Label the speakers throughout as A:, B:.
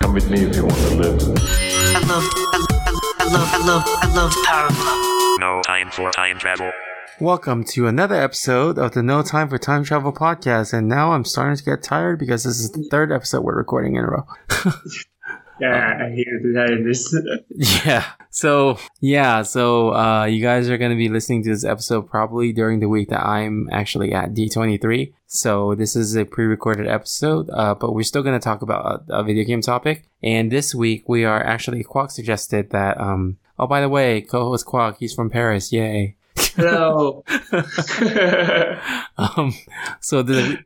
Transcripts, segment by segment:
A: Come with me if you want to live.
B: No time for time travel.
C: Welcome to another episode of the No Time for Time Travel podcast. And now I'm starting to get tired because this is the third episode we're recording in a row.
D: Yeah, I hear that in this.
C: yeah. So, yeah. So, uh, you guys are going to be listening to this episode probably during the week that I'm actually at D23. So, this is a pre recorded episode, uh, but we're still going to talk about a, a video game topic. And this week we are actually, Quack suggested that, um, oh, by the way, co host Quack, he's from Paris. Yay.
D: Hello.
C: um, so the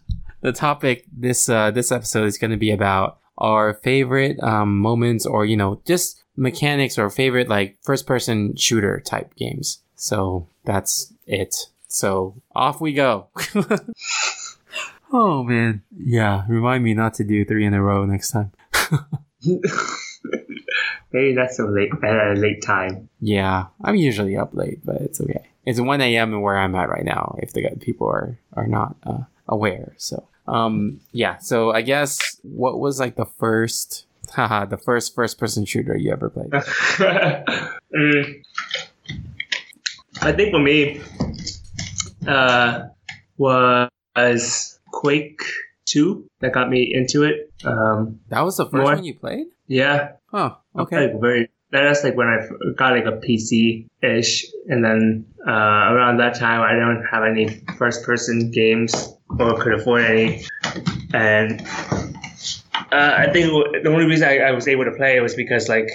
C: the topic this uh, this episode is going to be about our favorite um, moments, or you know, just mechanics, or favorite like first person shooter type games. So that's it. So off we go. oh man, yeah. Remind me not to do three in a row next time.
D: Maybe that's a late, at a late time.
C: Yeah, I'm usually up late, but it's okay. It's 1 a.m. where I'm at right now. If the people are are not uh, aware, so um, yeah. So I guess what was like the first, haha, the first first person shooter you ever played?
D: Mm. I think for me, uh, was Quake 2 that got me into it. Um,
C: That was the first
D: More-
C: one you played?
D: yeah,
C: Oh, okay.
D: Like very. That's like when I got like a PC ish, and then uh, around that time I don't have any first person games or could afford any, and uh, I think the only reason I, I was able to play it was because like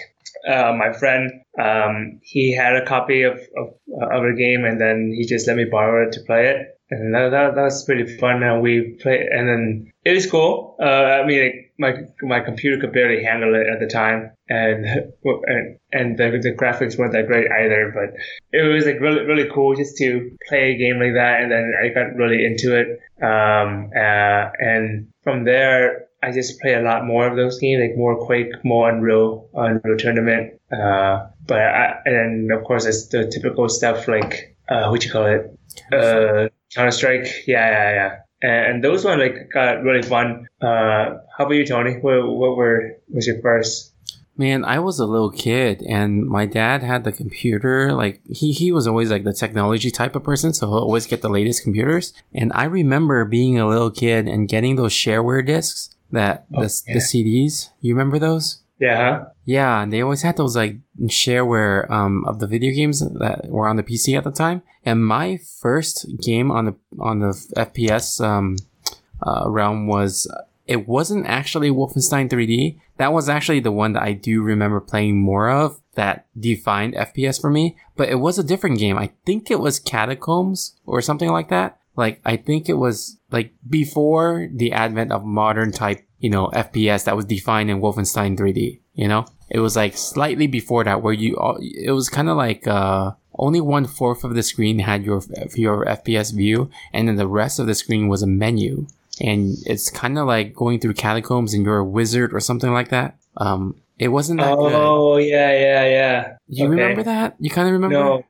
D: uh, my friend um, he had a copy of, of of a game and then he just let me borrow it to play it. And that, that, that was pretty fun. And we play, and then it was cool. Uh, I mean, my my computer could barely handle it at the time, and and, and the, the graphics weren't that great either. But it was like really really cool just to play a game like that, and then I got really into it. Um, uh, and from there, I just play a lot more of those games, like more Quake, more Unreal, Unreal Tournament. Uh, but I, and then of course it's the typical stuff like uh, what you call it, uh, Counter Strike. Yeah, yeah, yeah. And those one like got really fun. Uh, how about you, Tony? What, what were was your first?
C: Man, I was a little kid and my dad had the computer. Like he, he was always like the technology type of person. So he'll always get the latest computers. And I remember being a little kid and getting those shareware discs that the,
D: yeah.
C: the CDs. You remember those?
D: Yeah.
C: Yeah, and they always had those like shareware um, of the video games that were on the PC at the time. And my first game on the on the FPS um, uh, realm was it wasn't actually Wolfenstein 3D. That was actually the one that I do remember playing more of that defined FPS for me. But it was a different game. I think it was Catacombs or something like that. Like I think it was like before the advent of modern type, you know, FPS that was defined in Wolfenstein 3D. You know, it was like slightly before that where you it was kind of like uh only one fourth of the screen had your your FPS view, and then the rest of the screen was a menu. And it's kind of like going through catacombs, and you're a wizard or something like that. Um, it wasn't that good.
D: Oh yeah, yeah, yeah.
C: You
D: okay.
C: remember that? You kind of remember?
D: No,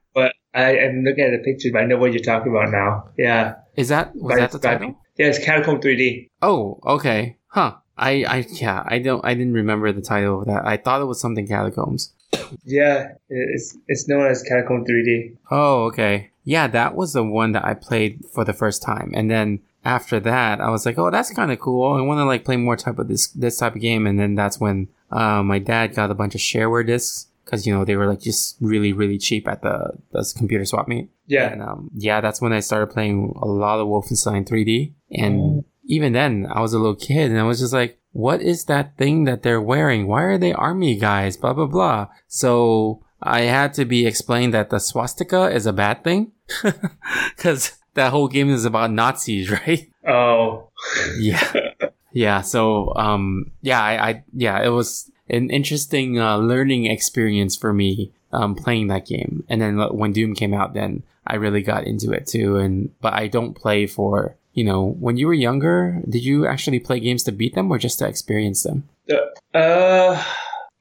D: I, I'm looking at the pictures, but I know what you're talking about now. Yeah,
C: Is that was
D: But
C: that the
D: back-
C: title?
D: Yeah, it's Catacomb 3D.
C: Oh, okay. Huh. I, I, yeah, I don't, I didn't remember the title of that. I thought it was something catacombs.
D: Yeah, it's it's known as Catacomb 3D.
C: Oh, okay. Yeah, that was the one that I played for the first time. And then after that, I was like, oh, that's kind of cool. I want to like play more type of this, this type of game. And then that's when, uh, my dad got a bunch of shareware discs. Cause, you know, they were like just really, really cheap at the, the computer swap meet.
D: Yeah.
C: And, um, yeah, that's when I started playing a lot of Wolfenstein 3D. And even then, I was a little kid and I was just like, what is that thing that they're wearing? Why are they army guys? Blah, blah, blah. So I had to be explained that the swastika is a bad thing. Cause that whole game is about Nazis, right?
D: Oh,
C: Yeah. yeah. So, um, yeah, I, I, yeah, it was an interesting, uh, learning experience for me, um, playing that game. And then when Doom came out, then I really got into it too. And, but I don't play for, you know, when you were younger, did you actually play games to beat them or just to experience them?
D: uh,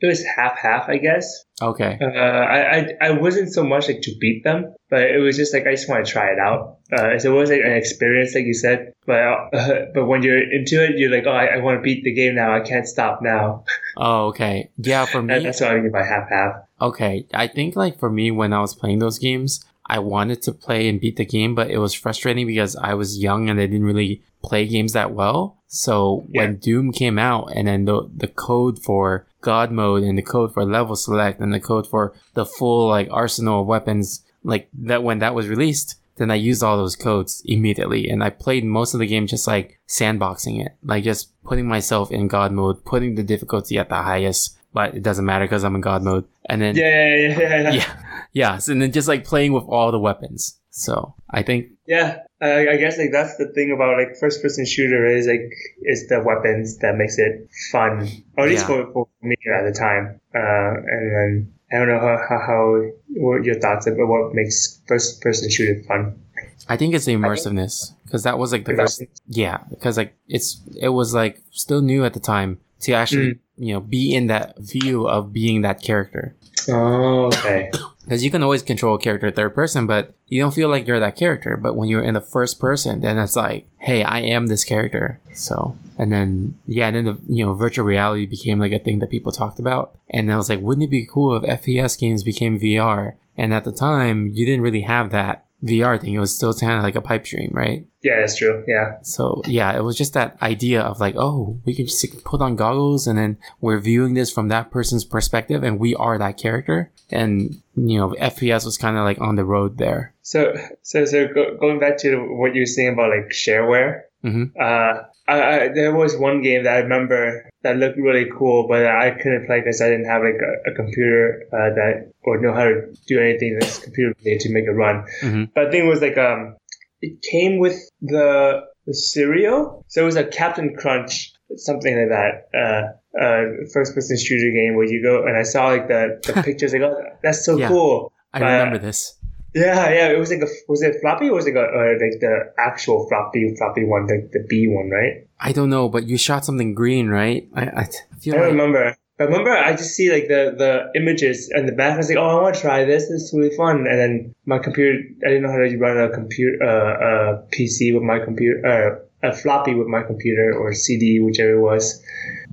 D: it was half half, I guess.
C: Okay.
D: Uh, I, I I wasn't so much like to beat them, but it was just like I just want to try it out. Uh, so it was like an experience, like you said. But uh, but when you're into it, you're like, oh, I, I want to beat the game now. I can't stop now.
C: Oh, okay. Yeah, for me,
D: That's what I mean by half half.
C: okay. I think like for me, when I was playing those games, I wanted to play and beat the game, but it was frustrating because I was young and I didn't really play games that well. So when Doom came out and then the, the code for God mode and the code for level select and the code for the full like arsenal of weapons, like that when that was released, then I used all those codes immediately and I played most of the game just like sandboxing it, like just putting myself in God mode, putting the difficulty at the highest, but it doesn't matter because I'm in God mode. And then
D: Yeah, yeah, yeah, yeah. yeah.
C: yeah. So, and then just like playing with all the weapons. So I think
D: Yeah, I, I guess like that's the thing about like first person shooter is like is the weapons that makes it fun, or at least
C: Yeah.
D: for, for me at the time. Uh, and then I don't know how, how, how what your thoughts about what makes first person shooter fun.
C: I think it's the immersiveness because that was like the first. Yeah, because like it's it was like still new at the time to actually you know be in that view of being that character.
D: Oh, okay.
C: Because you can always control a character third person, but you don't feel like you're that character. But when you're in the first person, then it's like, hey, I am this character. So, and then, yeah, and then the, you know, virtual reality became like a thing that people talked about. And I was like, wouldn't it be cool if FPS games became VR? And at the time, you didn't really have that VR thing. It was still kind of like a pipe dream, right?
D: Yeah, that's true. Yeah.
C: So yeah, it was just that idea of like, oh, we can just put on goggles and then we're viewing this from that person's perspective and we are that character. And, you know, FPS was kind of like on the road there.
D: So so so go, going back to what you were saying about like shareware.
C: Mhm.
D: Uh, I, I, there was one game that I remember that looked really cool, but I couldn't play because I didn't have like a, a computer uh, that or know how to do anything that's computer related to make it run.
C: Mhm.
D: But I think it was like um, it came with the the cereal, so it was a Captain Crunch, something like that. Uh, uh, first person shooter game where you go and I saw like the, the pictures like oh that's so
C: Yeah.
D: cool.
C: I
D: Uh,
C: remember this.
D: Yeah, yeah. It was like a was it floppy or was it like, a, uh, like the actual floppy floppy one, the the B one, right?
C: I don't know, but you shot something green, right? I, I feel
D: I don't
C: like,
D: remember. But remember, I just see like the the images and the back. I was like, oh, I want to try this. This is really fun. And then my computer, I didn't know how to run a computer, uh, a PC with my computer, uh, a floppy with my computer or CD, whichever it was.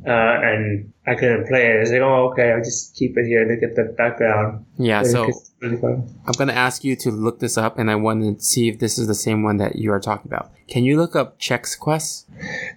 D: Uh, and I couldn't play it. I was like, oh, okay, I'll just keep it here. Look at the background.
C: yeah. So
D: really.
C: I'm going to ask you to look this up and I want to see if this is the same one that you are talking about. Can you look up Chex Quest?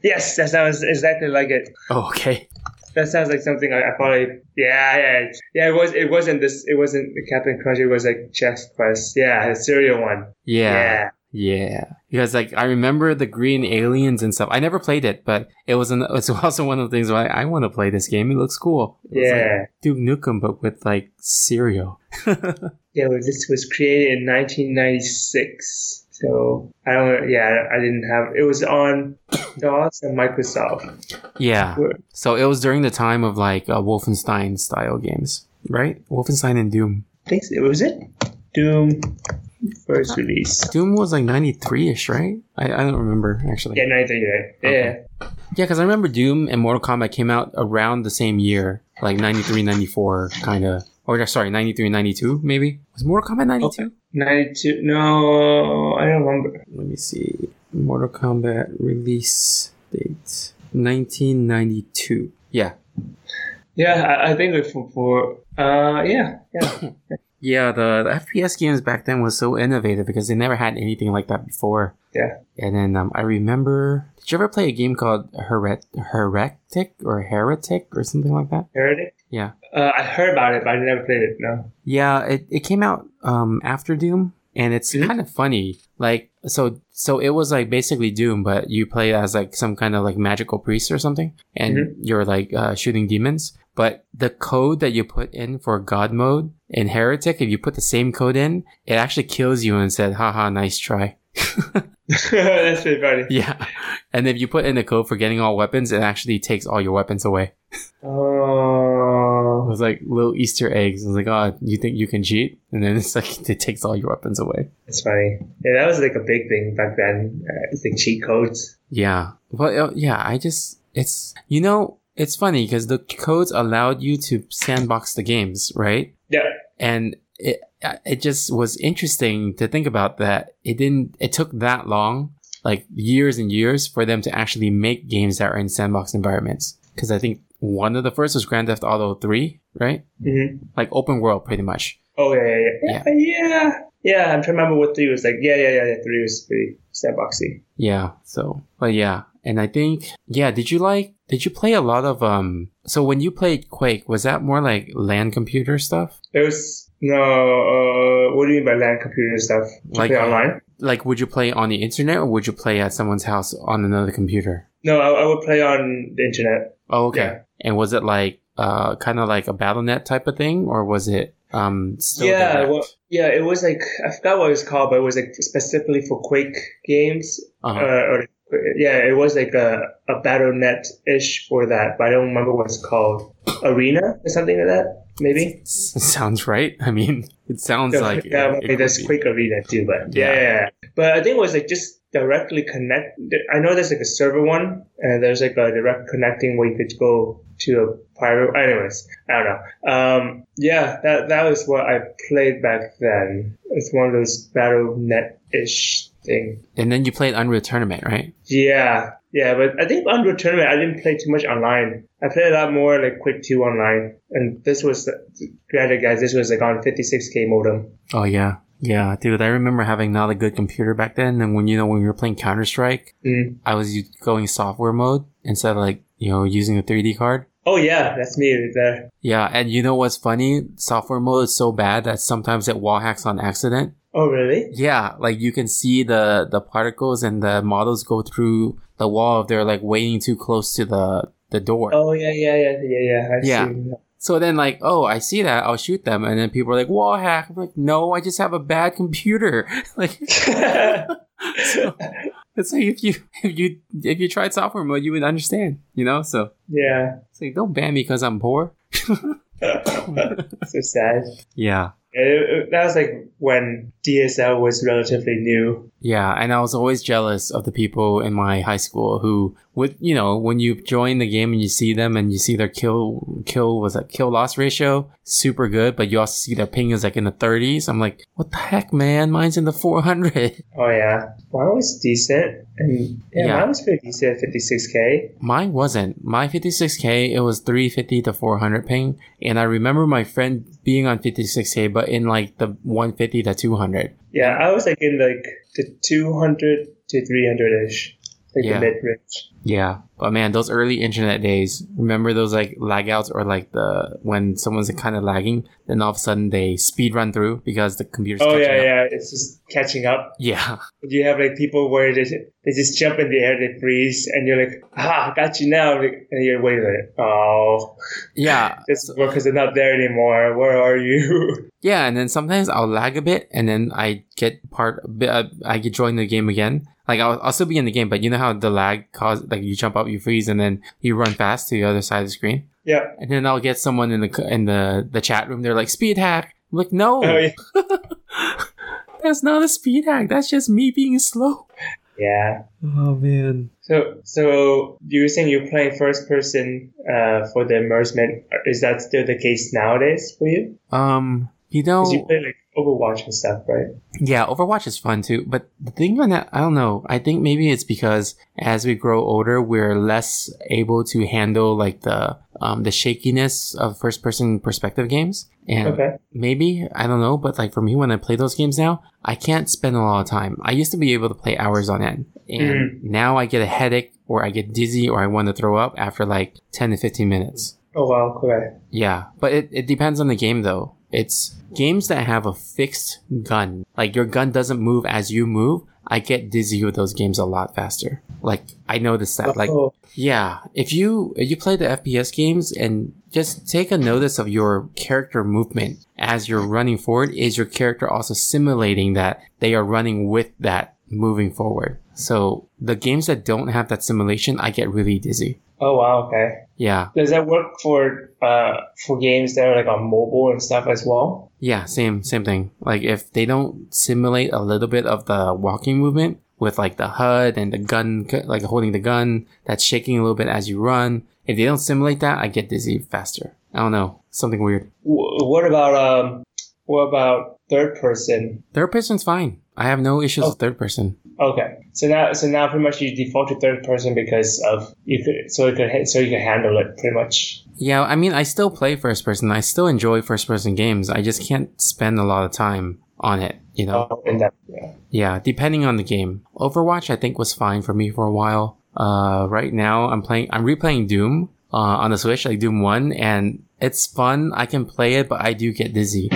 D: Yes, that sounds exactly like it.
C: Oh, okay.
D: That sounds like something I, I probably yeah yeah yeah it was it wasn't this it wasn't Captain Crunch it was like Chex Quest yeah the cereal one
C: Yeah.
D: yeah
C: Yeah, because like I remember the green aliens and stuff. I never played it, but it was an, it's also one of the things where I, I want to play this game. It looks cool. It was like
D: yeah
C: Duke Nukem, but with like cereal.
D: yeah well, this was created in 1996 so I don't yeah I didn't have it was on DOS and Microsoft
C: yeah. So it was during the time of like uh, Wolfenstein style games, right? Wolfenstein and Doom.
D: I think it was it Doom first release
C: Doom was like ninety three ish, right? I, I don't remember actually.
D: yeah 93 right yeah
C: Okay. Yeah, because I remember Doom and Mortal Kombat came out around the same year, like 93, 94, kind of. Or sorry, 93, 92, maybe? Was Mortal Kombat 92?
D: 92 no I don't remember
C: Let me see. Mortal Kombat release date 1992. Yeah.
D: yeah I, I think for, for uh yeah yeah
C: Yeah, the, the FPS games back then was so innovative because they never had anything like that before.
D: yeah
C: And then um, I remember, did you ever play a game called Heret- Heretic or Heretic or something like that?
D: Heretic
C: Yeah.
D: Uh, I heard about it, but I never played it. No.
C: Yeah, it, it came out um after Doom and it's
D: Mhm.
C: kind of funny. Like so so it was like basically Doom, but you play as like some kind of like magical priest or something and
D: Mhm.
C: you're like uh, shooting demons. But the code that you put in for God mode in Heretic, if you put the same code in, it actually kills you and said, haha, nice try.
D: That's pretty funny.
C: Yeah. And if you put in the code for getting all weapons, it actually takes all your weapons away.
D: Oh.
C: It was like little Easter eggs. I was like, oh, you think you can cheat? And then it's like, it takes all your weapons away.
D: That's funny. Yeah, that was like a big thing back then. Uh, it's like cheat codes.
C: Yeah. Well, uh, yeah, I just, it's, you know, it's funny because the codes allowed you to sandbox the games, right?
D: Yeah.
C: And it it just was interesting to think about that it didn't it took that long like years and years for them to actually make games that are in sandbox environments because i think one of the first was grand theft auto 3 right
D: hmm
C: like open world pretty much
D: Oh yeah, yeah, yeah, yeah. yeah. Yeah, I'm trying to remember what three was like. Yeah, yeah, yeah. yeah. Three was pretty sandboxy.
C: yeah so but yeah and i think yeah did you like did you play a lot of um so when you played quake was that more like LAN computer stuff
D: It was no. Uh, what do you mean by LAN computer stuff? To
C: Like, uh,
D: online?
C: like would you play on the internet or would you play at someone's house on another computer
D: No, I, I would play on the internet.
C: Oh, okay.
D: Yeah.
C: And was it like uh kind of like a BattleNet type of thing, or was it um still
D: yeah, well, yeah. It was like I forgot what it was called, but it was like specifically for Quake games.
C: Uh-huh.
D: Uh, or, yeah, it was like a a BattleNet ish for that, but I don't remember what it's called. Arena or something like that, maybe.
C: S- sounds right. I mean, it sounds like
D: yeah,
C: it
D: okay, there's. Quake Arena too, but
C: Yeah.
D: yeah. But I think it was like just directly connect. I know there's like a server one, and there's like a direct connecting where you could go to a private. Anyways, I don't know. Um, yeah, that that was what I played back then. It's one of those BattleNet ish thing.
C: And then you played Unreal Tournament, right?
D: Yeah, yeah, but I think Unreal Tournament I didn't play too much online. I played a lot more like Quake Two online, and this was granted, guys. This was like on 56k modem.
C: Oh yeah, yeah, dude. I remember having not a good computer back then, and when you know when we were playing Counter Strike,
D: Mm.
C: I was going software mode instead of like you know using a 3D card.
D: Oh yeah, that's me right there.
C: Yeah, and you know what's funny? Software mode is so bad that sometimes it wall hacks on accident.
D: Oh really?
C: Yeah, like you can see the the particles and the models go through the wall if they're like waiting too close to the the door.
D: Oh yeah, yeah, yeah, yeah, yeah. I
C: Yeah.
D: See.
C: So then like, oh, I see that, I'll shoot them, and then people are like, wall hack. I'm like, no, I just have a bad computer. like, so, it's like if you if you if you tried software mode, you would understand, you know. So
D: yeah.
C: it's like, don't ban me because I'm poor.
D: so sad.
C: Yeah.
D: It, it- that was like when DSL was relatively new.
C: Yeah, and I was always jealous of the people in my high school who would, you know, when you join the game and you see them and you see their kill kill was that kill loss ratio super good, but you also see their ping is like in the 30s. I'm like, what the heck, man? Mine's in the 400.
D: Oh yeah, mine was decent, and yeah,
C: Yeah.
D: mine was pretty decent. 56k.
C: Mine wasn't. My 56k, it was 350 to 400 ping, and I remember my friend being on 56k, but in like the 150 to 200.
D: Yeah, I was like in like the 200 to 300 ish, like
C: Yeah.
D: the mid range.
C: Yeah, but man, those early internet days. Remember those like lag outs or like the when someone's kind of lagging, then all of a sudden they speed run through because the computer's
D: Oh
C: catching
D: yeah,
C: up.
D: yeah, it's just catching up.
C: Yeah,
D: You have like people where they, they just jump in the air, they freeze, and you're like, ah, got you now. And you're waiting like, oh,
C: yeah,
D: just because they're not there anymore. Where are you?
C: yeah. And then sometimes I'll lag a bit, and then I get part. Uh, I get joined the game again. Like I'll, I'll still be in the game, but you know how the lag cause like you jump up, you freeze, and then you run fast to the other side of the screen.
D: yeah.
C: And then I'll get someone in the in the the chat room. They're like speed hack. I'm like, no,
D: Oh yeah.
C: that's not a speed hack. That's just me being slow.
D: Yeah.
C: Oh man.
D: So, so you were saying you're playing first person uh, for the immersion. Is that still the case nowadays for you?
C: Um, you know,
D: you play like Overwatch and stuff, right?
C: yeah, Overwatch is fun too. But the thing on that, I don't know. I think maybe it's because as we grow older, we're less able to handle like the um the shakiness of first person perspective games. And
D: Okay.
C: maybe I don't know, but like for me, when I play those games now, I can't spend a lot of time. I used to be able to play hours on end, and now I get a headache, or I get dizzy, or I want to throw up after like ten to fifteen minutes.
D: Oh wow, okay.
C: Yeah, but it, it depends on the game though. It's games that have a fixed gun. Like your gun doesn't move as you move. I get dizzy with those games a lot faster. Like I noticed that. Like
D: oh,
C: yeah, if you if you play the FPS games and just take a notice of your character movement as you're running forward, is your character also simulating that they are running with that moving forward? So the games that don't have that simulation, I get really dizzy.
D: oh wow, okay.
C: Yeah,
D: Does that work for uh for games that are like on mobile and stuff as well?
C: Yeah, same same thing. Like if they don't simulate a little bit of the walking movement with like the HUD and the gun, like holding the gun that's shaking a little bit as you run, if they don't simulate that, I get dizzy faster. I don't know, something weird.
D: W- what about um? What about third person?
C: Third person's fine. I have no issues
D: Oh.
C: with third person.
D: Okay, so now so now pretty much you default to third person because of you could so you could so you can handle it pretty much.
C: Yeah, I mean, I still play first person. I still enjoy first person games. I just can't spend a lot of time on it. You know.
D: Oh, in that yeah.
C: Yeah, depending on the game. Overwatch, I think, was fine for me for a while. Uh, right now, I'm playing, I'm replaying Doom uh, on the Switch, like Doom One, and it's fun. I can play it, but I do get dizzy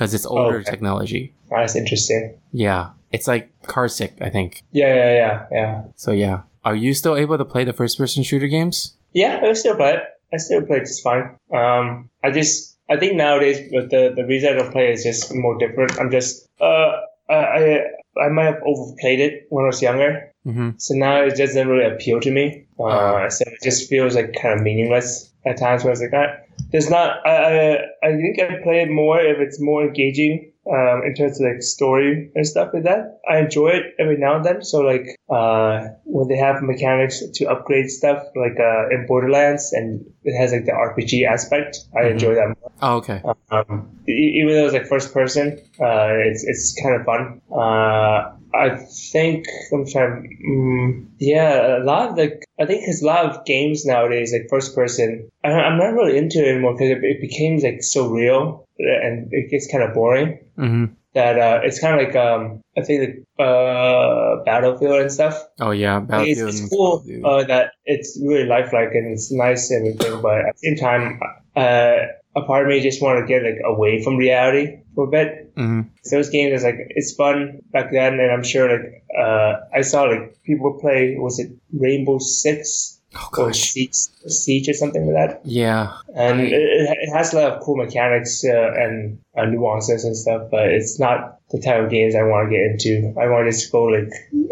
C: because it's older
D: Okay.
C: technology.
D: That's interesting.
C: Yeah, it's like car sick, I think.
D: Yeah, yeah, yeah, yeah.
C: So yeah, are you still able to play the first person shooter games?
D: Yeah, I still play it. I still play it just fine. Um, I just I think nowadays with the the reason I don't play is just more different. I'm just uh I I, I might have overplayed it when I was younger,
C: Mm-hmm.
D: so now it doesn't really appeal to me. Uh,
C: Uh-huh.
D: so it just feels like kind of meaningless at times. Where it's like, I, there's not. I, I I think I play it more if it's more engaging. Um, in terms of like story and stuff like that, I enjoy it every now and then. So like, uh, when they have mechanics to upgrade stuff, like uh, in Borderlands, and it has like the RPG aspect, I
C: Mhm.
D: enjoy that more.
C: Oh, okay.
D: Um, even though it's like first person, uh, it's it's kind of fun. Uh, I think I'm trying. Mm, yeah, a lot of like I think because a lot of games nowadays, like first person, I, I'm not really into it anymore because it, it became like so real and it gets kind of boring.
C: Mm-hmm.
D: That uh, it's kind of like um, I think like uh, Battlefield and stuff.
C: Oh yeah,
D: It's,
C: Battlefield.
D: it's
C: and
D: cool
C: Call of Duty.
D: uh, that it's really lifelike and it's nice and everything, but at the same time, uh, a part of me just want to get like away from reality for a bit.
C: Mhm.
D: Those games is like it's fun back then, and I'm sure like uh, I saw like people play was it Rainbow Six
C: Oh
D: or
C: gosh.
D: Siege, Siege or something like that,
C: Yeah.
D: and it, it has a lot of cool mechanics uh, and uh, nuances and stuff, but it's not the type of games I want to get into. I want to just go like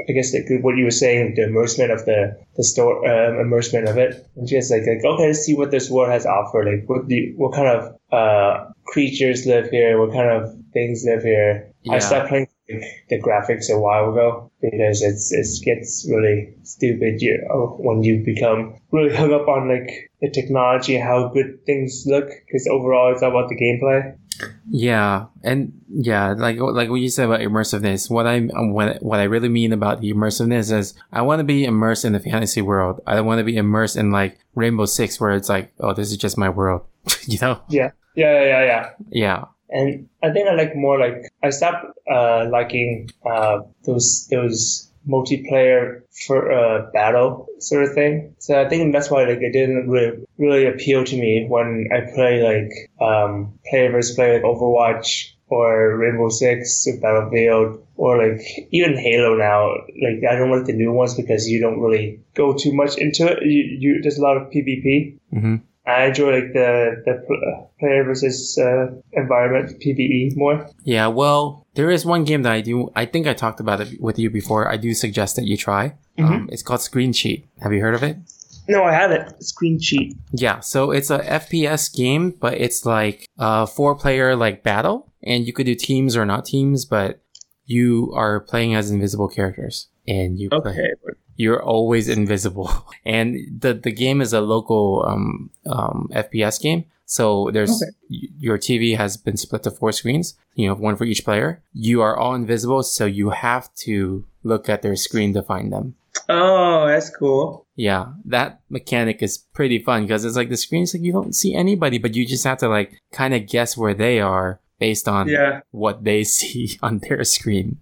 D: I guess like what you were saying, the immersement of the the store um, immersement of it, and just like like okay, let's see what this world has offered. Like what do you, what kind of uh, creatures live here? What kind of things live here? I
C: Yeah.
D: stopped playing like, the graphics a while ago because it's it gets really stupid you know, when you become really hung up on like the technology and how good things look because overall it's all about the gameplay.
C: Yeah, and yeah, like like what you said about immersiveness. What I what what I really mean about the immersiveness is I want to be immersed in the fantasy world. I don't want to be immersed in like Rainbow Six, where it's like, oh, this is just my world. you know?
D: Yeah, yeah, yeah, yeah.
C: Yeah.
D: And I think I like more like I stopped uh, liking uh, those those multiplayer for uh, battle sort of thing. So I think that's why like it didn't really really appeal to me when I play like um, player versus player like Overwatch or Rainbow Six or Battlefield or like even Halo now. Like I don't like the new ones because you don't really go too much into it. You, you there's a lot of PvP.
C: hmm
D: I enjoy like the the player versus uh, environment PVE more.
C: Yeah. Well, there is one game that I do. I think I talked about it with you before. I do suggest that you try. Um, it's called Screen Cheat. Have you heard of it?
D: No, I haven't. Screen cheat.
C: Yeah, so it's a FPS game, but it's like a four player like battle, and you could do teams or not teams, but you are playing as invisible characters, and you play. You're always invisible, and the the game is a local um, um, FPS game. So there's
D: Okay.
C: your TV has been split to four screens. You know, one for each player. You are all invisible, so you have to look at their screen to find them.
D: Oh, that's cool.
C: Yeah, that mechanic is pretty fun because it's like the screen's like you don't see anybody, but you just have to like kind of guess where they are based on
D: Yeah.
C: what they see on their screen.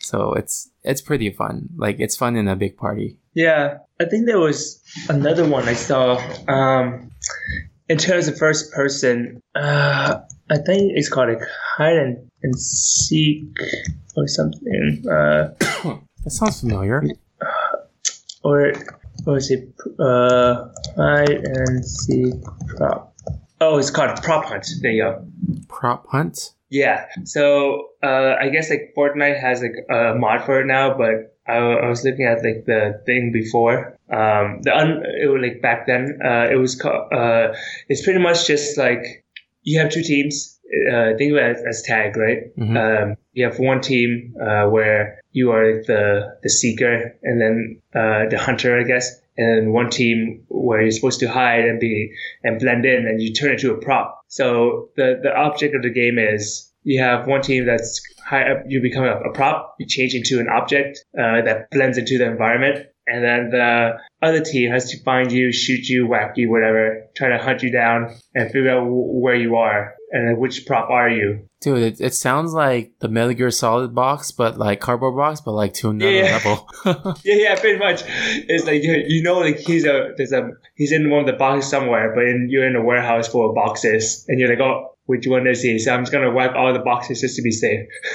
C: So it's it's pretty fun. Like it's fun in a big party.
D: Yeah. I think there was another one I saw. Um, in terms of first person, uh, I think it's called like hide and, and seek or something. Uh,
C: That sounds familiar.
D: or or is it uh hide and seek prop? Oh, it's called prop hunt. There you go.
C: Prop hunt.
D: Yeah. So uh, I guess like Fortnite has like a mod for it now, but I, I was looking at like the thing before. Um, the un, it was like back then, uh, it was called. Uh, it's pretty much just like you have two teams. Uh, think of it as, as tag, right?
C: Mhm.
D: Um, you have one team uh, where you are the the seeker, and then uh, the hunter, I guess, and one team where you're supposed to hide and be and blend in, and you turn into a prop. So the the object of the game is you have one team that's high up, you become a, a prop, you change into an object uh, that blends into the environment, and then the other team has to find you, shoot you, whack you, whatever, try to hunt you down and figure out w- where you are and which prop are you.
C: Dude, it, it sounds like the Metal Gear Solid box, but like cardboard box, but like to another
D: Yeah.
C: level.
D: Yeah, yeah, pretty much. It's like you, you know, like he's a there's a he's in one of the boxes somewhere, but in, you're in a warehouse full of boxes, and you're like, oh, which one is he? So I'm just gonna wipe all the boxes just to be safe.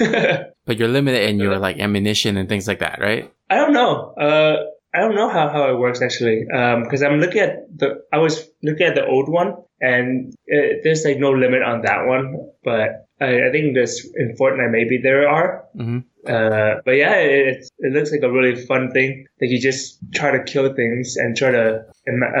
C: but you're limited in your like ammunition and things like that, right?
D: I don't know. Uh, I don't know how, how it works actually. Um, because I'm looking at the, I was looking at the old one and uh there's like no limit on that one, but I, I think this in Fortnite maybe there are.
C: hmm
D: Uh, but yeah, it, it, it looks like a really fun thing. Like you just try to kill things and try to,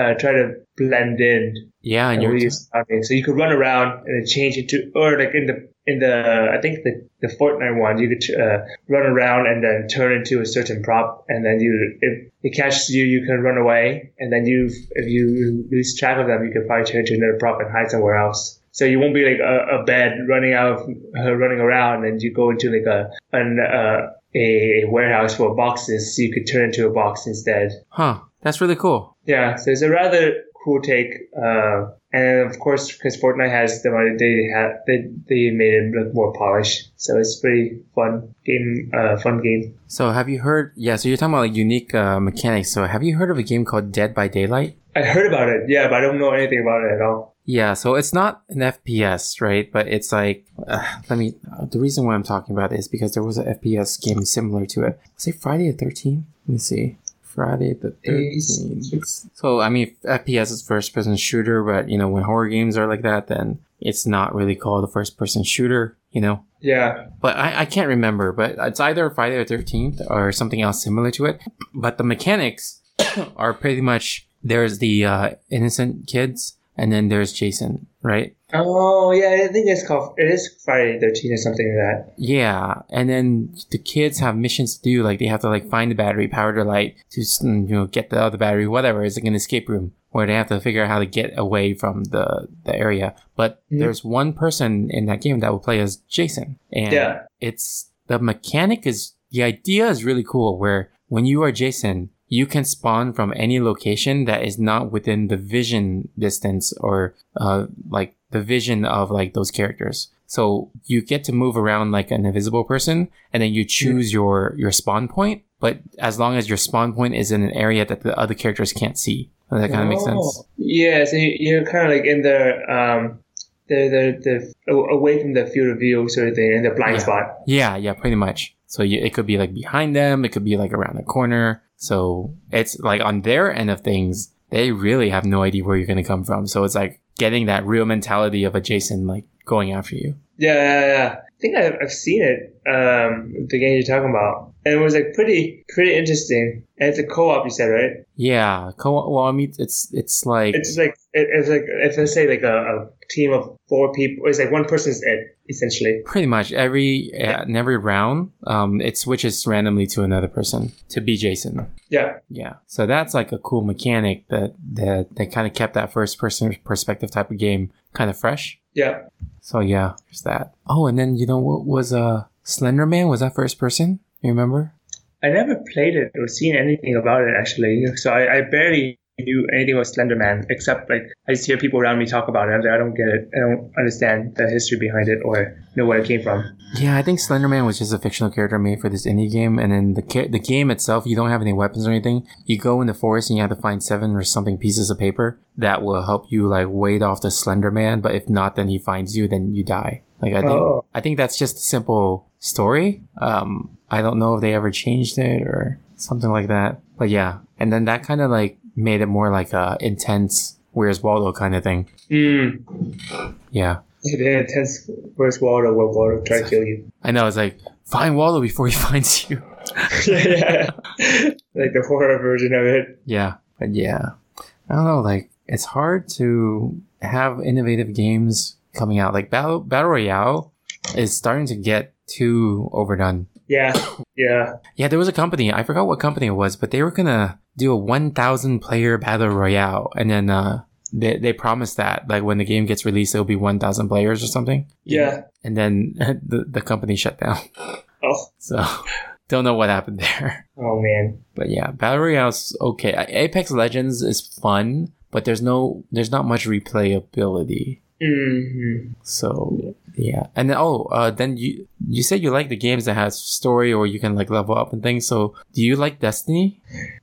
D: uh, try to blend in
C: Yeah, and you're
D: use. So you could run around and change into, or like in the in the I think the the Fortnite one, you could uh, run around and then turn into a certain prop, and then you if it catches you, you can run away, and then you if you lose track of them, you can probably turn into another prop and hide somewhere else. So you won't be like a, a bed running out, of, uh, running around, and you go into like a an uh, a warehouse full of boxes. So you could turn into a box instead.
C: huh? That's really cool.
D: Yeah, so it's a rather cool take. Uh, and of course, because Fortnite has the money, they had they they made it look more polished. So it's pretty fun game. Uh, fun game.
C: So have you heard? Yeah, so you're talking about like unique uh, mechanics. So have you heard of a game called Dead by Daylight?
D: I heard about it, yeah, but I don't know anything about it at all.
C: Yeah, so it's not an FPS, right? But it's like, uh, let me. Uh, the reason why I'm talking about it is because there was an FPS game similar to it. Was it Friday the Thirteenth? Let me see. Friday the Thirteenth. So I mean, FPS is first person shooter, but you know when horror games are like that, then it's not really called a first person shooter. You know,
D: Yeah,
C: but I, I can't remember. But it's either Friday the Thirteenth or something else similar to it. But the mechanics are pretty much there's the uh, innocent kids, and then there's Jason, right?
D: Oh yeah, I think it's called. It is Friday Thirteen or something like that.
C: Yeah, and then the kids have missions to do. Like they have to like find the battery, power the light, to mm, you know get the other battery, whatever. It's like an escape room where they have to figure out how to get away from the the area. But
D: Mhm.
C: there's one person in that game that will play as Jason, and
D: Yeah.
C: it's the mechanic is the idea is really cool. Where when you are Jason, you can spawn from any location that is not within the vision distance or uh, like the vision of like those characters. So you get to move around like an invisible person, and then you choose your your spawn point. But as long as your spawn point is in an area that the other characters can't see, Does that kind of makes sense.
D: Oh. Yeah, so you- you're kind of like in the um, the the the away from the field of view sort of thing, in the blind
C: Yeah.
D: spot.
C: Yeah, yeah, pretty much. So you, it could be like behind them, it could be like around the corner. So it's like on their end of things, they really have no idea where you're gonna come from. So it's like getting that real mentality of a Jason like going after you.
D: Yeah, yeah, yeah. I think I've, I've seen it. Um, the game you're talking about, and it was like pretty, pretty interesting. And it's a co-op, you said, right?
C: Yeah, co- well, I mean, it's it's like
D: It's like it, it's like if let's say like a, a team of four people, it's like one person's it essentially.
C: pretty much every uh, in every round, um, it switches randomly to another person to be Jason.
D: Yeah,
C: Yeah, so that's like a cool mechanic that that they kind of kept that first person perspective type of game kind of fresh.
D: Yeah.
C: So yeah, there's that. Oh, and then you know what was uh Slender Man? Was that first person? You remember?
D: I never played it or seen anything about it actually, so I, I barely knew anything about Slenderman except like I just hear people around me talk about it. I'm like, I don't get it. I don't understand the history behind it or know where it came from.
C: Yeah, I think Slender Man was just a fictional character made for this indie game, and then the ca- the game itself, you don't have any weapons or anything. You go in the forest and you have to find seven or something pieces of paper that will help you like wade off the Slender Man. But if not, then he finds you, then you die. Like I think
D: Oh.
C: I think that's just a simple story. Um, I don't know if they ever changed it or something like that. But yeah, and then that kind of like made it more like a intense Where's Waldo kind of thing.
D: Hmm.
C: Yeah.
D: The intense where's Waldo? Where Waldo try to kill you?
C: I know, it's like, find Waldo before he finds you.
D: yeah, yeah. like the horror version of it.
C: Yeah. But yeah. I don't know, like, it's hard to have innovative games coming out. Like, Battle, Battle Royale is starting to get too overdone.
D: Yeah, yeah.
C: Yeah, there was a company. I forgot what company it was, but they were gonna do a 1,000 player battle royale, and then uh, they they promised that like when the game gets released, it'll be 1,000 players or something.
D: Yeah.
C: And then the the company shut down.
D: Oh,
C: So don't know what happened there.
D: oh man.
C: But yeah, battle royale's okay. Apex Legends is fun, but there's no there's not much replayability.
D: Hmm
C: So yeah, and then, oh, uh, then you you said you like the games that has story or you can like level up and things. So do you like Destiny?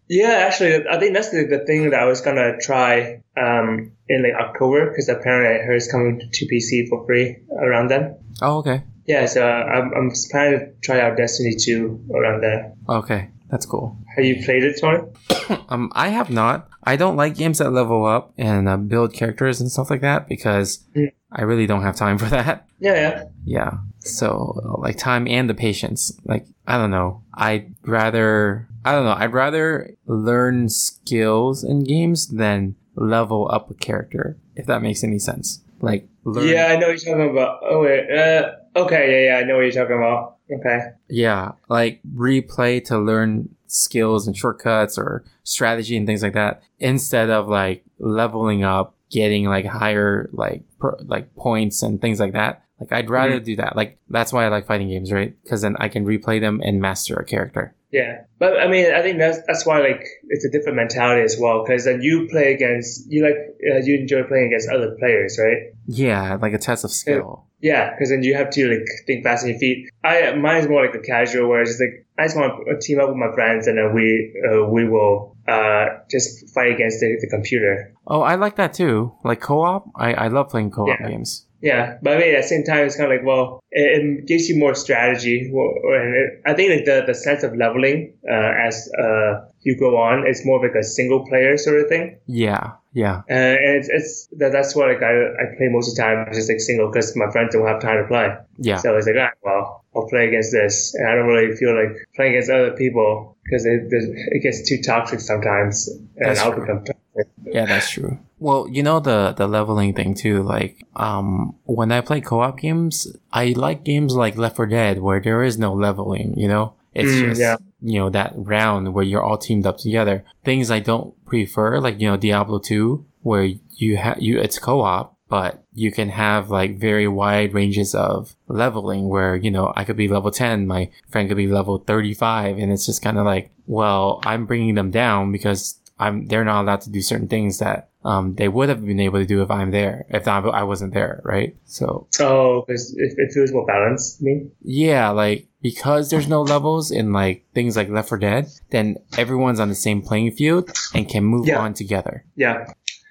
D: Yeah, actually, I think that's the, the thing that I was gonna try um, in like October because apparently I heard it's coming to PC for free around then.
C: Oh, okay,
D: Yeah, so I'm, I'm planning to try out Destiny 2 around there.
C: okay, that's cool.
D: Have you played it, Tori?
C: Um, I have not. I don't like games that level up and uh, build characters and stuff like that because
D: Mm.
C: I really don't have time for that.
D: Yeah, yeah.
C: Yeah. So like time and the patience. Like I don't know. I'd rather I don't know. I'd rather learn skills in games than level up a character. If that makes any sense. Like learn.
D: Yeah, I know what you're talking about. Oh, wait. Uh, okay, yeah, yeah, I know what you're talking about. Okay.
C: Yeah. Like replay to learn skills and shortcuts or strategy and things like that instead of like leveling up, getting like higher like per, like points and things like that. Like I'd rather do that. Like that's why I like fighting games, right? Because then I can replay them and master a character.
D: Yeah, but I mean, I think that's that's why like it's a different mentality as well. Because then you play against you like uh, you enjoy playing against other players, right?
C: Yeah, like a test of skill.
D: Yeah, because then you have to like think fast on your feet. I mine's more like a casual, where it's just like I just want to team up with my friends and then we uh, we will uh, just fight against the, the computer.
C: Oh, I like that too. Like co-op. I, I love playing co-op
D: Yeah.
C: games.
D: Yeah, but I mean, at the same time, it's kind of like, well, it, it gives you more strategy. And it, I think like the, the sense of leveling uh, as uh, you go on is more of like a single player sort of thing.
C: Yeah, yeah,
D: Uh, and it's, it's that, that's what like I, I play most of the time, just like single, because my friends don't have time to play.
C: yeah.
D: So it's like, ah, well, I'll play against this, and I don't really feel like playing against other people because it, it gets too toxic sometimes, and
C: That's
D: I'll
C: true.
D: become toxic.
C: Yeah, that's true. Well, you know the the leveling thing too. Like, um, when I play co-op games, I like games like Left 4 Dead where there is no leveling. You know, it's
D: Mm,
C: just
D: yeah.
C: you know that round where you're all teamed up together. Things I don't prefer, like you know Diablo 2, where you have you it's co-op, but you can have like very wide ranges of leveling where you know I could be level 10, my friend could be level 35, and it's just kind of like, well, I'm bringing them down because I'm they're not allowed to do certain things that um they would have been able to do if I'm there if I, I wasn't there, right? So
D: Oh, because it, it feels more balanced. I mean,
C: yeah, like because there's no levels in like things like Left 4 Dead, then everyone's on the same playing field and can move
D: Yeah.
C: on together.
D: yeah.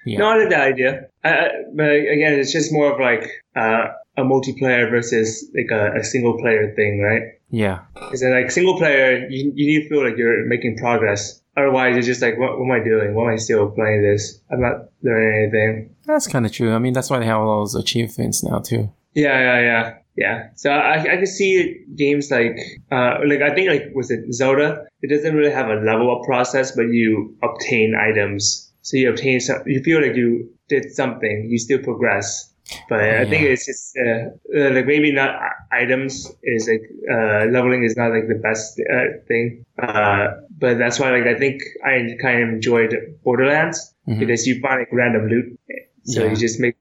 C: Yeah.
D: No, I like that idea. I, but again, it's just more of like uh, a multiplayer versus like a, a single player thing, right?
C: Yeah.
D: Because like single player, you, you need to feel like you're making progress. Otherwise, you're just like, what, what am I doing? Why am I still playing this? I'm not learning anything.
C: That's kind of true. I mean, that's why they have all those achievements now too.
D: Yeah, yeah, yeah, yeah. So I, I can see games like, uh, like I think like was it Zelda? It doesn't really have a level up process, but you obtain items. So you obtain some, you feel like you did something, you still progress. But I think it's just uh, uh, like maybe not items is like uh, leveling is not like the best uh, thing. Uh, but that's why like I think I kind of enjoyed Borderlands
C: Mhm.
D: because you find like random loot. So
C: Yeah.
D: you just make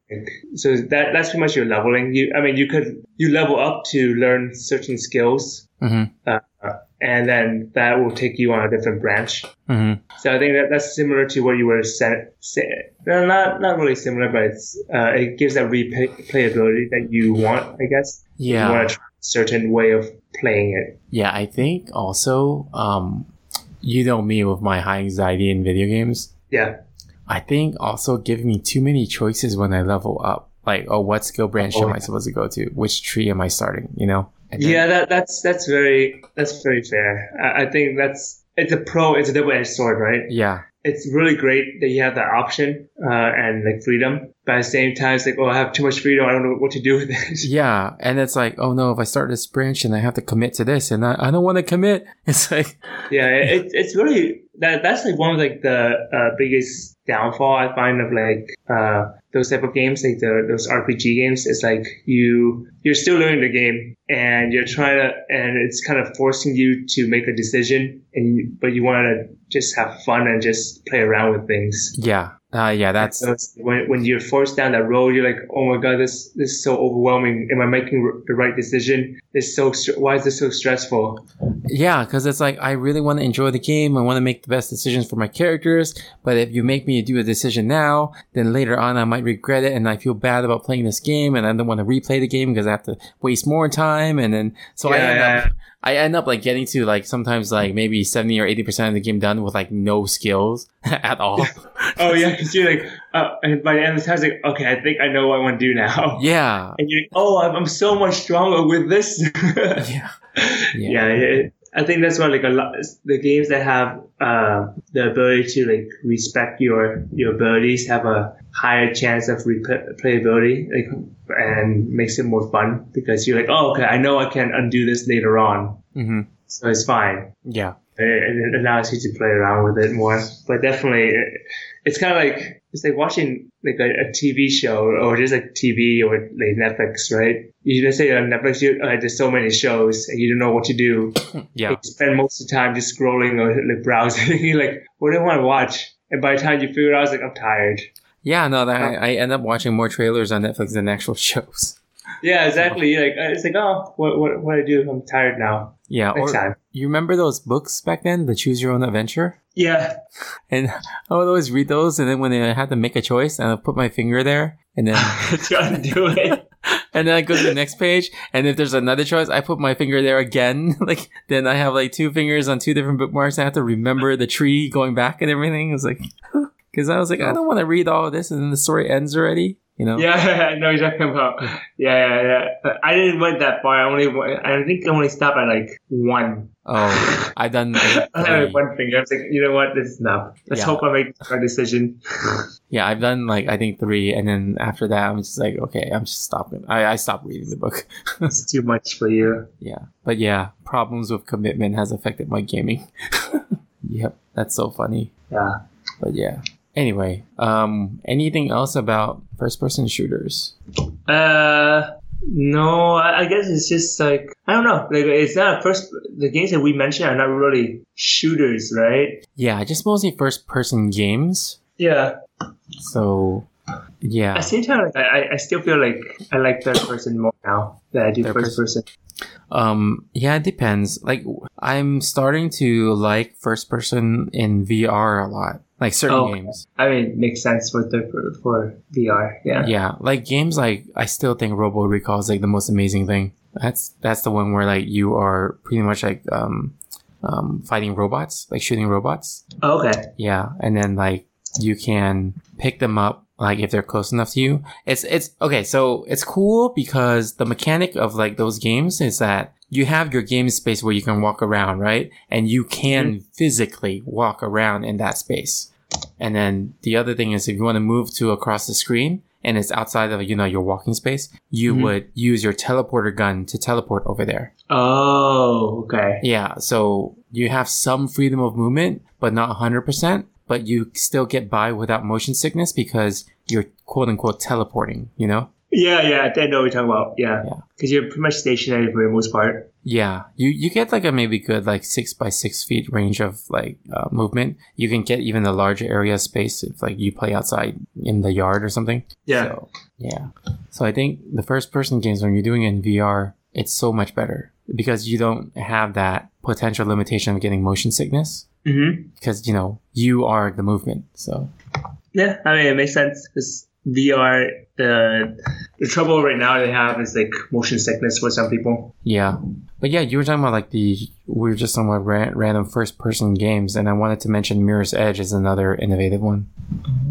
D: so that that's pretty much your leveling. You I mean you could you level up to learn certain skills,
C: hmm
D: uh, and then that will take you on a different branch.
C: hmm
D: So I think that that's similar to what you were saying. No, not not really similar, but it's uh, it gives that replayability that you want. I guess Yeah, you
C: Yeah.
D: want to try a certain way of playing it.
C: Yeah. I think also, um, you know me with my high anxiety in video games.
D: Yeah,
C: I think also giving me too many choices when I level up. Like, oh, what skill branch
D: Oh,
C: am I supposed to go to? Which tree am I starting? You know?
D: Yeah. That that's that's very that's very fair. I, I think that's it's a pro. It's a double edged sword, right?
C: Yeah.
D: it's really great that you have that option uh, and like freedom. But at the same time, it's like, oh, I have too much freedom. I don't know what to do with it.
C: Yeah. And it's like, oh no, if I start this branch and I have to commit to this and I, I don't want to commit. It's like,
D: yeah, it, it's really that that's like one of like the uh, biggest downfall I find of like uh, those type of games, like the those RPG games. It's like you you're still learning the game and you're trying to, and it's kind of forcing you to make a decision, and you, but you want to just have fun and just play around with things.
C: Yeah. Uh, yeah, that's
D: when, when you're forced down that road, you're like, oh my god, this this is so overwhelming. Am I making r- the right decision? It's so why is this so stressful?
C: Yeah, because it's like I really want to enjoy the game. I want to make the best decisions for my characters. But if you make me do a decision now, then later on I might regret it, and I feel bad about playing this game, and I don't want to replay the game because I have to waste more time. And then so I end
D: yeah,
C: up I end up like getting to like sometimes like maybe seventy or eighty percent of the game done with like no skills at all.
D: Oh yeah, because you're like, uh, and by the end of the time, it's like, okay, I think I know what I want to do now.
C: yeah,
D: And you're like, oh, I'm, I'm so much stronger with this.
C: yeah,
D: yeah, it, I think that's why like a lot the games that have uh, the ability to like respect your your abilities have a higher chance of replayability, like and makes it more fun because you're like, oh, okay, I know I can undo this later on,
C: hmm
D: so it's fine.
C: yeah,
D: It, it allows you to play around with it more, but definitely it, it's kind of like it's like watching like a, a TV show or just like TV or like Netflix, right? You just say on Netflix, you, uh, there's so many shows and you don't know what to do.
C: yeah,
D: You spend most of the time just scrolling or like browsing. You're like, what do I want to watch? And by the time you figure it out, it's like I'm tired.
C: yeah. No, that I, I end up watching more trailers on Netflix than actual shows.
D: Yeah, exactly. Like uh, it's like oh, what what what do I do? I'm tired now.
C: Yeah,
D: time.
C: you remember those books back then, the Choose Your Own Adventure?
D: Yeah,
C: And I would always read those, and then when I had to make a choice, and I put my finger there, and then
D: trying to do it.
C: and then I go to the next page, and if there's another choice, I put my finger there again. like then I have like two fingers on two different bookmarks. I have to remember the tree going back and everything. It was like because I was like, I oh. don't want to read all of this, and then the story ends already. You know?
D: Yeah, I know you're talking about. Yeah, yeah, yeah. I didn't went that far. I only, went- I think I only stopped at like one.
C: Oh, I've done. Like,
D: I had one finger. I was like, you know what? This is enough. Let's
C: Yeah.
D: hope I make the right decision.
C: Yeah, I've done like I think three, and then after that, I'm just like, okay, I'm just stopping. I I stopped reading the book.
D: it's too much for you.
C: Yeah. But yeah, problems with commitment has affected my gaming. yep. That's so funny.
D: Yeah.
C: But yeah. Anyway, um anything else about first person shooters?
D: Uh, no, I, I guess it's just like I don't know. Like it's not first. The games that we mentioned are not really shooters, right?
C: Yeah, just mostly first person games.
D: Yeah.
C: So yeah.
D: At the same time, like, I, I still feel like I like third person more now than I do
C: Third
D: first person.
C: Um yeah, it depends. Like I'm starting to like first person in VR a lot. Like certain
D: Oh.
C: games.
D: I mean, it makes sense for third for, for VR. Yeah.
C: Yeah, like games like I still think Robo Recall is like the most amazing thing. That's that's the one where like you are pretty much like um um fighting robots, like shooting robots.
D: Oh, okay.
C: Yeah, and then like you can pick them up like if they're close enough to you. It's it's okay, so it's cool because the mechanic of like those games is that you have your game space where you can walk around, right? And you can physically walk around in that space. And then the other thing is if you want to move to across the screen and it's outside of you know your walking space, you
D: Mhm.
C: would use your teleporter gun to teleport over there.
D: Oh, okay.
C: Yeah, so you have some freedom of movement, but not 100%, but you still get by without motion sickness because you're quote unquote teleporting, you know?
D: Yeah, yeah. I know what you're talking about. Yeah.
C: Yeah.
D: Because you're pretty much stationary for the most part.
C: Yeah, you, you get like a maybe good like six by six feet range of like uh, movement. You can get even the larger area space if like you play outside in the yard or something.
D: Yeah.
C: So, yeah. So I think the first person games when you're doing it in VR, it's so much better because you don't have that potential limitation of getting motion sickness
D: Mm-hmm.
C: because you know you are the movement. So
D: Yeah, I mean, it makes sense because VR, the the trouble right now they have is like motion sickness for some people.
C: yeah, but yeah, you were talking about like the we were just talking about ran- random first person games, and I wanted to mention Mirror's Edge is another innovative one.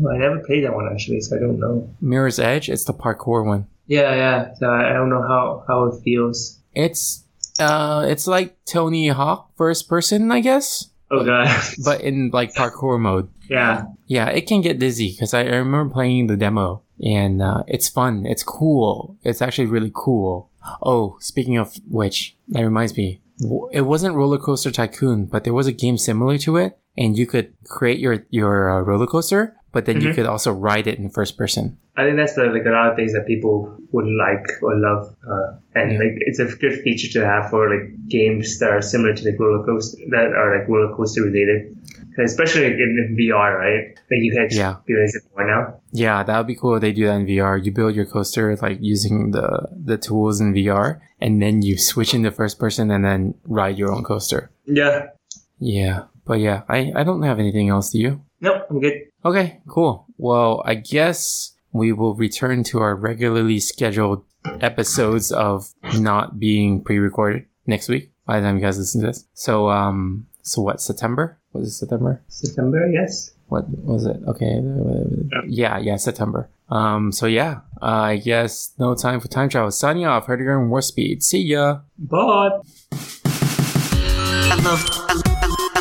D: I never played that one actually, so I don't know.
C: Mirror's Edge, it's the parkour one.
D: Yeah, yeah. So I I don't know how how it feels.
C: It's uh, it's like Tony Hawk first person, I guess,
D: Oh god.
C: but in like parkour mode.
D: yeah.
C: Yeah, it can get dizzy because I, remember playing the demo and uh, it's fun. It's cool. It's actually really cool. Oh, speaking of which, that reminds me. It wasn't Roller Coaster Tycoon, but there was a game similar to it, and you could create your your uh, roller coaster, but then you
D: Mhm.
C: could also ride it in first person.
D: I think that's the, like a lot of things that people would like or love, uh, and
C: Yeah.
D: like it's a good feature to have for like games that are similar to like roller coaster that are like roller coaster related, especially like, in VR, right? Like you can
C: Yeah.
D: experience it more now.
C: Yeah, that would be cool if they do that in VR. You build your coaster like using the the tools in VR, and then you switch into first person and then ride your own coaster.
D: Yeah.
C: Yeah, but yeah, I I don't have anything else. Do you?
D: Nope. I'm good.
C: Okay, cool. Well, I guess we will return to our regularly scheduled episodes of not being pre-recorded next week by the time you guys listen to this. So, um, so what? September? Was it September?
D: September. Yes.
C: What was it? Okay, yeah, yeah, September. Um, so yeah, uh, I guess no time for time travel. Signing off. Heard your war speed. See ya.
D: Bye.
E: I love, I love,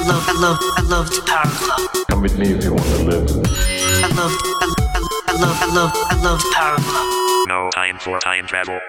E: I love, I love, I love Power Glove.
A: Come with me if you want to live.
E: I love, I love, I love, I love, I love Power Glove.
B: No time for time travel.